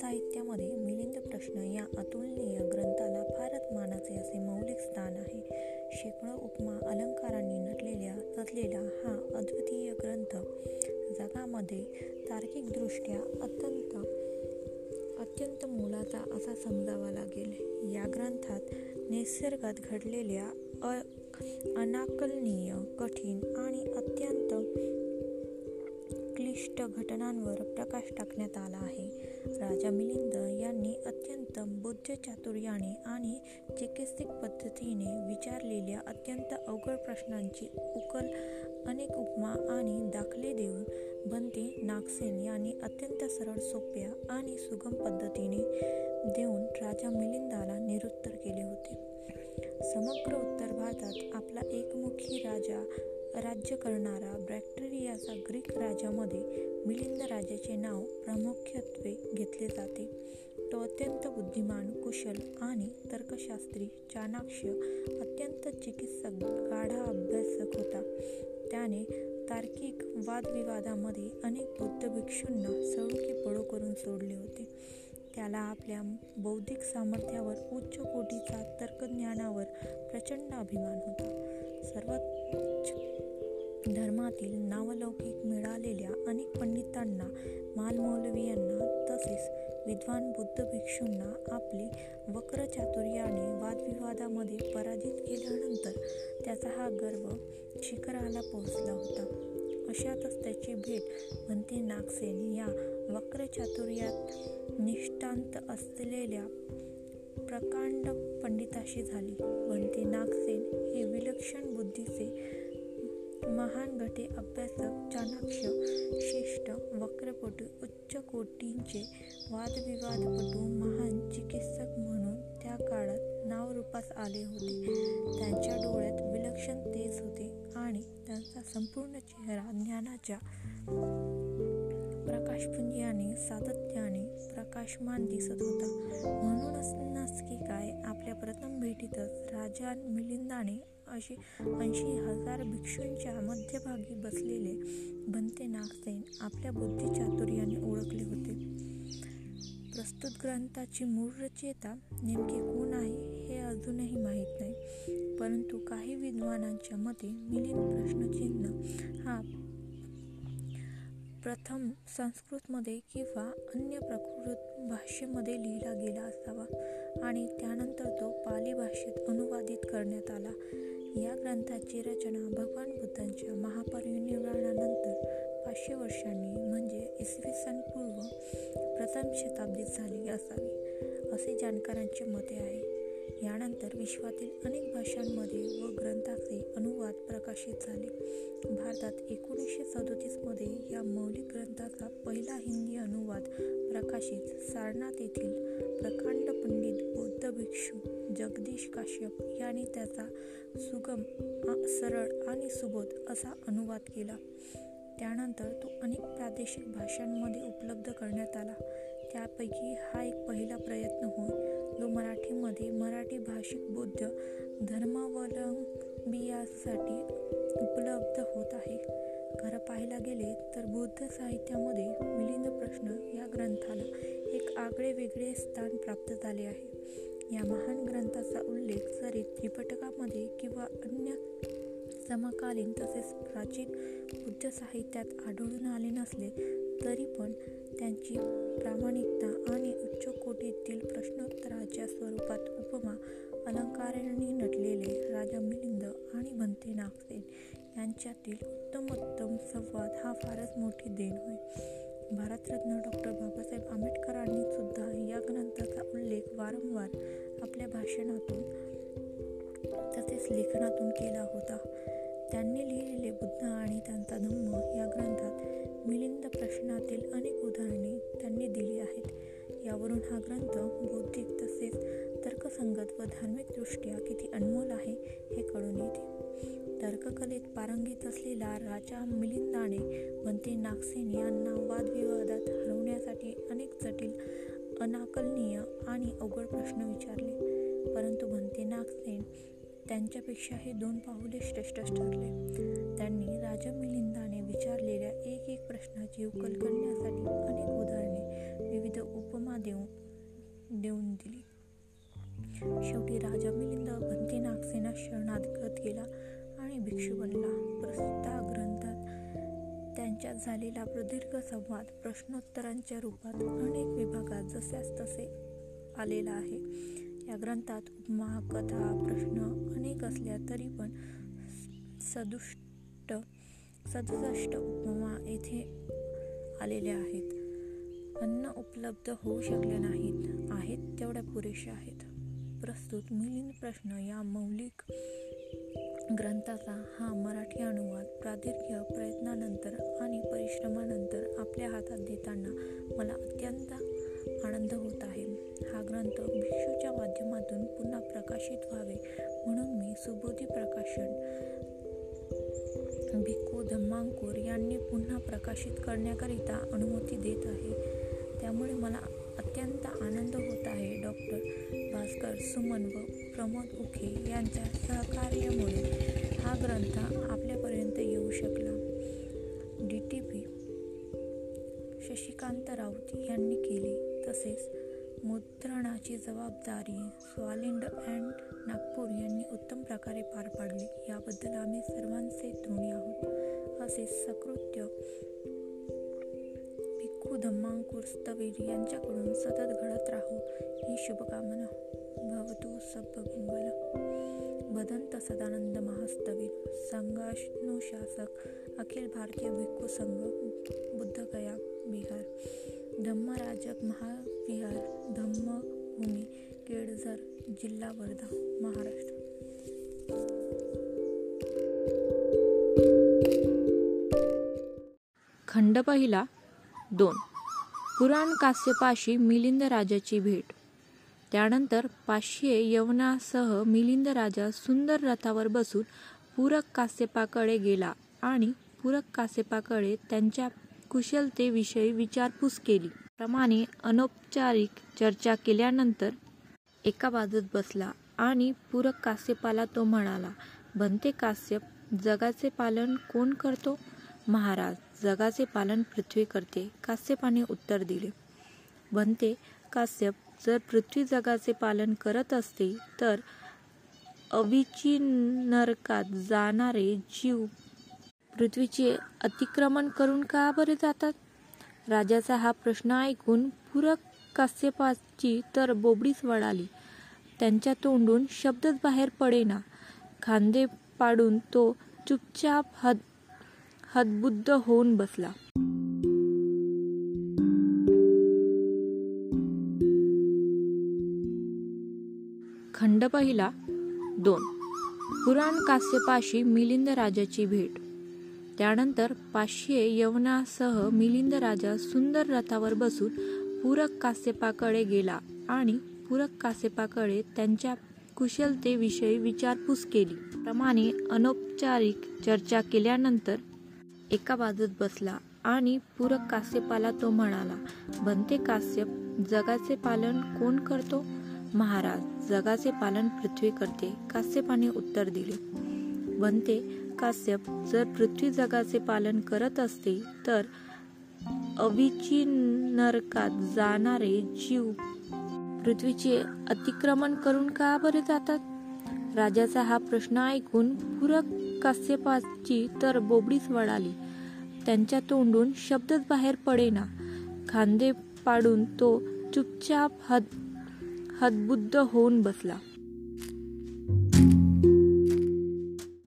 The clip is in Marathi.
साहित्यामध्ये मिलिंद प्रश्न या अतुलनीय ग्रंथाला फारच मानाचे असे मौलिक स्थान आहे. शेकडो उपमा अलंकारांनी नटलेल्या सजलेला हा अद्वितीय ग्रंथ जगामध्ये तार्किकदृष्ट्या अत्यंत अत्यंत मोलाचा असा समजावा लागेल. या ग्रंथात निसर्गात घडलेल्या अ अनाकलनीय कठीण आणि अत्यंत विशिष्ट घटनांवर प्रकाश टाकण्यात आला आहे. राजा मिलिंद यांनी अत्यंत बुद्ध चातुर्याने आणि चिकित्सिक पद्धतीने विचारलेल्या अत्यंत अवघड प्रश्नांची उकल अनेक उपमा आणि दाखले देऊन बंती नागसेन यांनी अत्यंत सरळ सोप्या आणि सुगम पद्धतीने देऊन राजा मिलिंदाला निरुत्तर केले होते. समग्र उत्तर भारतात आपला एकमुखी राजा राज्य करणारा बॅक्टेरियाचा ग्रीक राजामध्ये मिलिंद राजाचे नाव प्रामुख्यत्वे घेतले जाते. तो अत्यंत बुद्धिमान कुशल आणि तर्कशास्त्री चाणाक्ष अत्यंत चिकित्सक गाढा अभ्यासक होता. त्याने तार्किक वादविवादामध्ये अनेक बौद्ध भिक्षूंना सळुकी पळो करून सोडले होते. त्याला आपल्या बौद्धिक सामर्थ्यावर उच्च कोटीचा तर्कज्ञानावर प्रचंड अभिमान होता. सर्वोच्च धर्मातील नावलौकिक मिळालेल्या अनेक पंडितांना मालमौलवीयांना तसेच विद्वान बुद्ध भिक्षूंना आपले वक्र चातुर्याने वादविवादामध्ये पराजित केल्यानंतर त्याचा हा गर्व शिखराला पोहोचला होता. अशातच त्याची भेट म्हणते नागसेन. या वक्र चातुर्यात निष्ठांत असलेल्या प्रकांड पंडिताशी झाली. बनते नागसेन हे विलक्षण बुद्धीचे महान गटे अभ्यासक चाणाक्ष श्रेष्ठ वक्रपटू उच्च कोटींचे वादविवादपटू महान चिकित्सक म्हणून त्या काळात नावरूपास आले होते. त्यांच्या डोळ्यात विलक्षण तेज होते आणि त्यांचा संपूर्ण चेहरा ज्ञानाच्या प्रकाशपुंजाने सातत्याने प्रकाशमान दिसत होता. म्हणूनच की काय आपल्या प्रथम भेटीतच राजा मिलिंदाने अशी ऐंशी हजार भिक्षूंच्या मध्यभागी बसलेले बनते नागसेन आपल्या बुद्धिचातुर्याने ओळखले होते. प्रस्तुत ग्रंथाची मूळ रचयिता नेमके कोण आहे हे अजूनही माहीत नाही. परंतु काही विद्वानांच्या मते मिलिंद प्रश्नचिन्ह हा प्रथम संस्कृतमध्ये किंवा अन्य प्रकृत भाषेमध्ये लिहिला गेला असावा आणि त्यानंतर तो पाली भाषेत अनुवादित करण्यात आला. या ग्रंथाची रचना भगवान बुद्धांच्या महापरिनिर्वाणानंतर पाचशे वर्षांनी म्हणजे इसवी सन पूर्व प्रथम शताब्दीत झाली असावी असे जाणकारांचे मते आहे. यानंतर विश्वातील अनेक भाषांमध्ये व ग्रंथाचे अनुवाद प्रकाशित झाले. भारतात एकोणीसशे सदोतीसमध्ये या मौलिक ग्रंथाचा पहिला हिंदी अनुवाद प्रकाशित सारनाथ येथील प्रकांड पंडित बौद्ध भिक्षू जगदीश काश्यप यांनी त्याचा सुगम सरळ आणि सुबोध असा अनुवाद केला. त्यानंतर तो अनेक प्रादेशिक भाषांमध्ये उपलब्ध करण्यात आला. त्यापैकी हा एक पहिला प्रयत्न होय. जो मराठीमध्ये मराठी भाषिक बौद्ध धर्मावलंबियासाठी उपलब्ध होत आहे. खरं पाहायला गेले तर बौद्ध साहित्यामध्ये मिलिंद प्रश्न या ग्रंथाला एक आगळे वेगळे स्थान प्राप्त झाले आहे. या महान ग्रंथाचा उल्लेख जरी त्रिपटकामध्ये किंवा अन्य समकालीन तसेच प्राचीन बुद्ध साहित्यात आढळून आले नसले तरी पण त्यांची प्रामाणिकता आणि उच्च कोटीतील प्रश्नोत्तराच्या स्वरूपात उपमा अलंकारांनी नटलेले राजा मिलिंद आणि भंते नागसेन यांच्यातील उत्तमोत्तम संवाद हा फारच मोठी देण होय. भारतरत्न डॉक्टर बाबासाहेब आंबेडकरांनी सुद्धा या ग्रंथाचा उल्लेख वारंवार आपल्या भाषणातून तसेच लेखनातून केला होता. त्यांनी लिहिलेले बुद्ध आणि त्यांचा धम्म या ग्रंथात मिलिंद प्रश्नातील अनेक उदाहरणे त्यांनी दिली आहेत. यावरून हा ग्रंथ बौद्धिक तसेच तर्कसंगत व धार्मिकदृष्ट्या किती अनमोल आहे हे कळून येते. तर्ककलेत पारंगीत असलेला राजा मिलिंदाने मंत्री नागसेन यांना वादविवादात हरवण्यासाठी अनेक जटिल अनाकलनीय आणि अवघड प्रश्न विचारले. परंतु भंते नागसेन त्यांच्यापेक्षाही दोन पाहुले श्रेष्ठ ठरले. त्यांनी राजा मिलिंदाने विचारलेल्या एक एक प्रश्नाची उकल करण्यासाठी अनेक उदाहरणे विविध उपमा देऊन देऊन दिली. शेवटी राजा मिलिंद भंती नागसेना शरणागत गेला आणि भिक्षू बनला. प्रस्ता ग्रंथात त्यांच्यात झालेला प्रदीर्घ संवाद प्रश्नोत्तरांच्या रूपात अनेक विभागात जशास तसे आलेला आहे. या ग्रंथात उपमा कथा प्रश्न अनेक असल्या तरी पण सदुष्ट सदुसष्ट उपमा येथे आलेल्या आहेत. अन्न उपलब्ध होऊ शकले नाहीत आहेत तेवढ्या पुरेशा आहेत. प्रस्तुत मिलिंद प्रश्न या मौलिक ग्रंथाचा हा मराठी अनुवाद प्रादीर्घ्य प्रयत्नानंतर आणि परिश्रमानंतर आपल्या हातात देताना मला अत्यंत आनंद होत आहे. हा ग्रंथ भिक्षूच्या माध्यमातून पुन्हा प्रकाशित व्हावे म्हणून मी सुबोधी प्रकाशन भिक्खू धम्मांकूर यांनी पुन्हा प्रकाशित करण्याकरिता अनुमती देत आहे. त्यामुळे मला अत्यंत आनंद होत आहे. डॉक्टर भास्कर सुमन व प्रमोद उखे यांच्या सहकार्यामुळे हा ग्रंथ आपल्यापर्यंत येऊ शकला. D T P Shashikant Raut यांनी केली. तसेच मुद्रणाची जबाबदारी स्वालिंड अँड नागपूर यांनी उत्तम प्रकारे पार पाडली. याबद्दल आम्ही सर्वांचे ऋणी आहोत. असे सकृत्य भिक्खू धम्मांकुर स्तवीर यांच्याकडून सतत घडत राहू ही शुभकामना भवतु मंगल. भदंत सदानंद महास्तवीर संघानुशासक अखिल भारतीय भिक्खू संघ बुद्धगया बिहार. धम्मराजक महाविहार धम्मभूमी केळझर जिल्हा वर्धा महाराष्ट्र. खंड पहिला दोन. पुराण काश्यपाशी मिलिंद राजाची भेट. त्यानंतर पाचशे यवनासह मिलिंद राजा सुंदर रथावर बसून पूरक काश्यपाकडे गेला आणि पूरक काश्यपाकडे त्यांच्या कुशलतेविषयी विचारपूस केली. प्रमाणे अनौपचारिक चर्चा केल्यानंतर एका बाजूत बसला आणि पूरक कास्यपाला तो म्हणाला बनते काश्यप जगाचे पालन कोण करतो? महाराज जगाचे पालन पृथ्वी करते काश्यपाने उत्तर दिले. बनते काश्यप जर पृथ्वी जगाचे पालन करत असते तर अविची नरकात जाणारे जीव पृथ्वीचे अतिक्रमण करून का बरे जातात? राजाचा हा प्रश्न ऐकून पूरक कास्यपाची तर बोबडीच वळाली. त्यांच्या तोंडून शब्दच बाहेर पडेना. खांदे पाडून तो चुपचाप हद हदबुद्ध होऊन बसला. खंड पहिला दोन. पुराण कास्यपाशी मिलिंद राजाची भेट. त्यानंतर पाचशे यवनासह मिलिंद राजा सुंदर रथावर बसून पूरक कास्यपाकडे गेला आणि पूरक कास्यपाकडे त्यांच्या कुशलतेविषयी विचारपूस केली. प्रमाणे अनौपचारिक चर्चा केल्यानंतर एका बाजूत बसला आणि पूरक कास्यपाला तो म्हणाला बनते कास्यप जगाचे पालन कोण करतो? महाराज जगाचे पालन पृथ्वी करते कास्यपाने उत्तर दिले. बनते. काश्यप जर पृथ्वी जगाचे पालन करत असते तर अविची नरकात जाणारे जीव पृथ्वीचे अतिक्रमण करून का बरे जातात? राजाचा हा प्रश्न ऐकून पूरक काश्यपाची तर बोबडीच वळाली. त्यांच्या तोंडून शब्दच बाहेर पडेना. खांदे पाडून तो चुपचाप हद हदबुद्ध होऊन बसला.